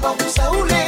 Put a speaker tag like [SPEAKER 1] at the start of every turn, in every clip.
[SPEAKER 1] vamos é a una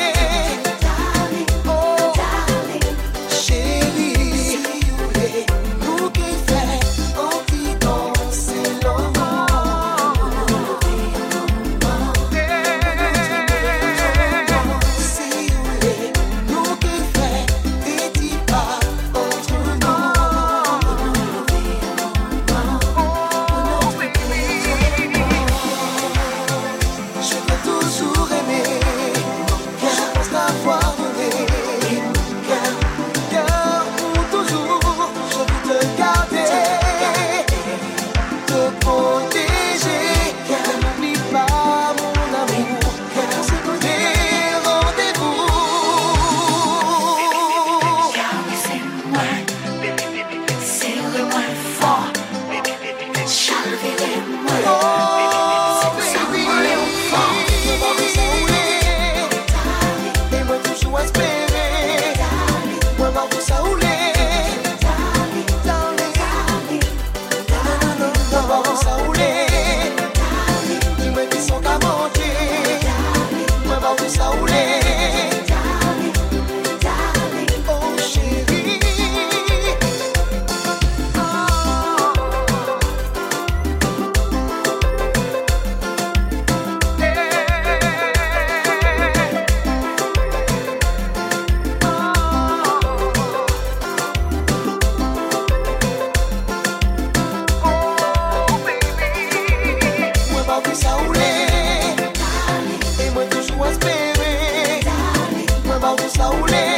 [SPEAKER 1] ou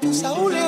[SPEAKER 1] tou sa oule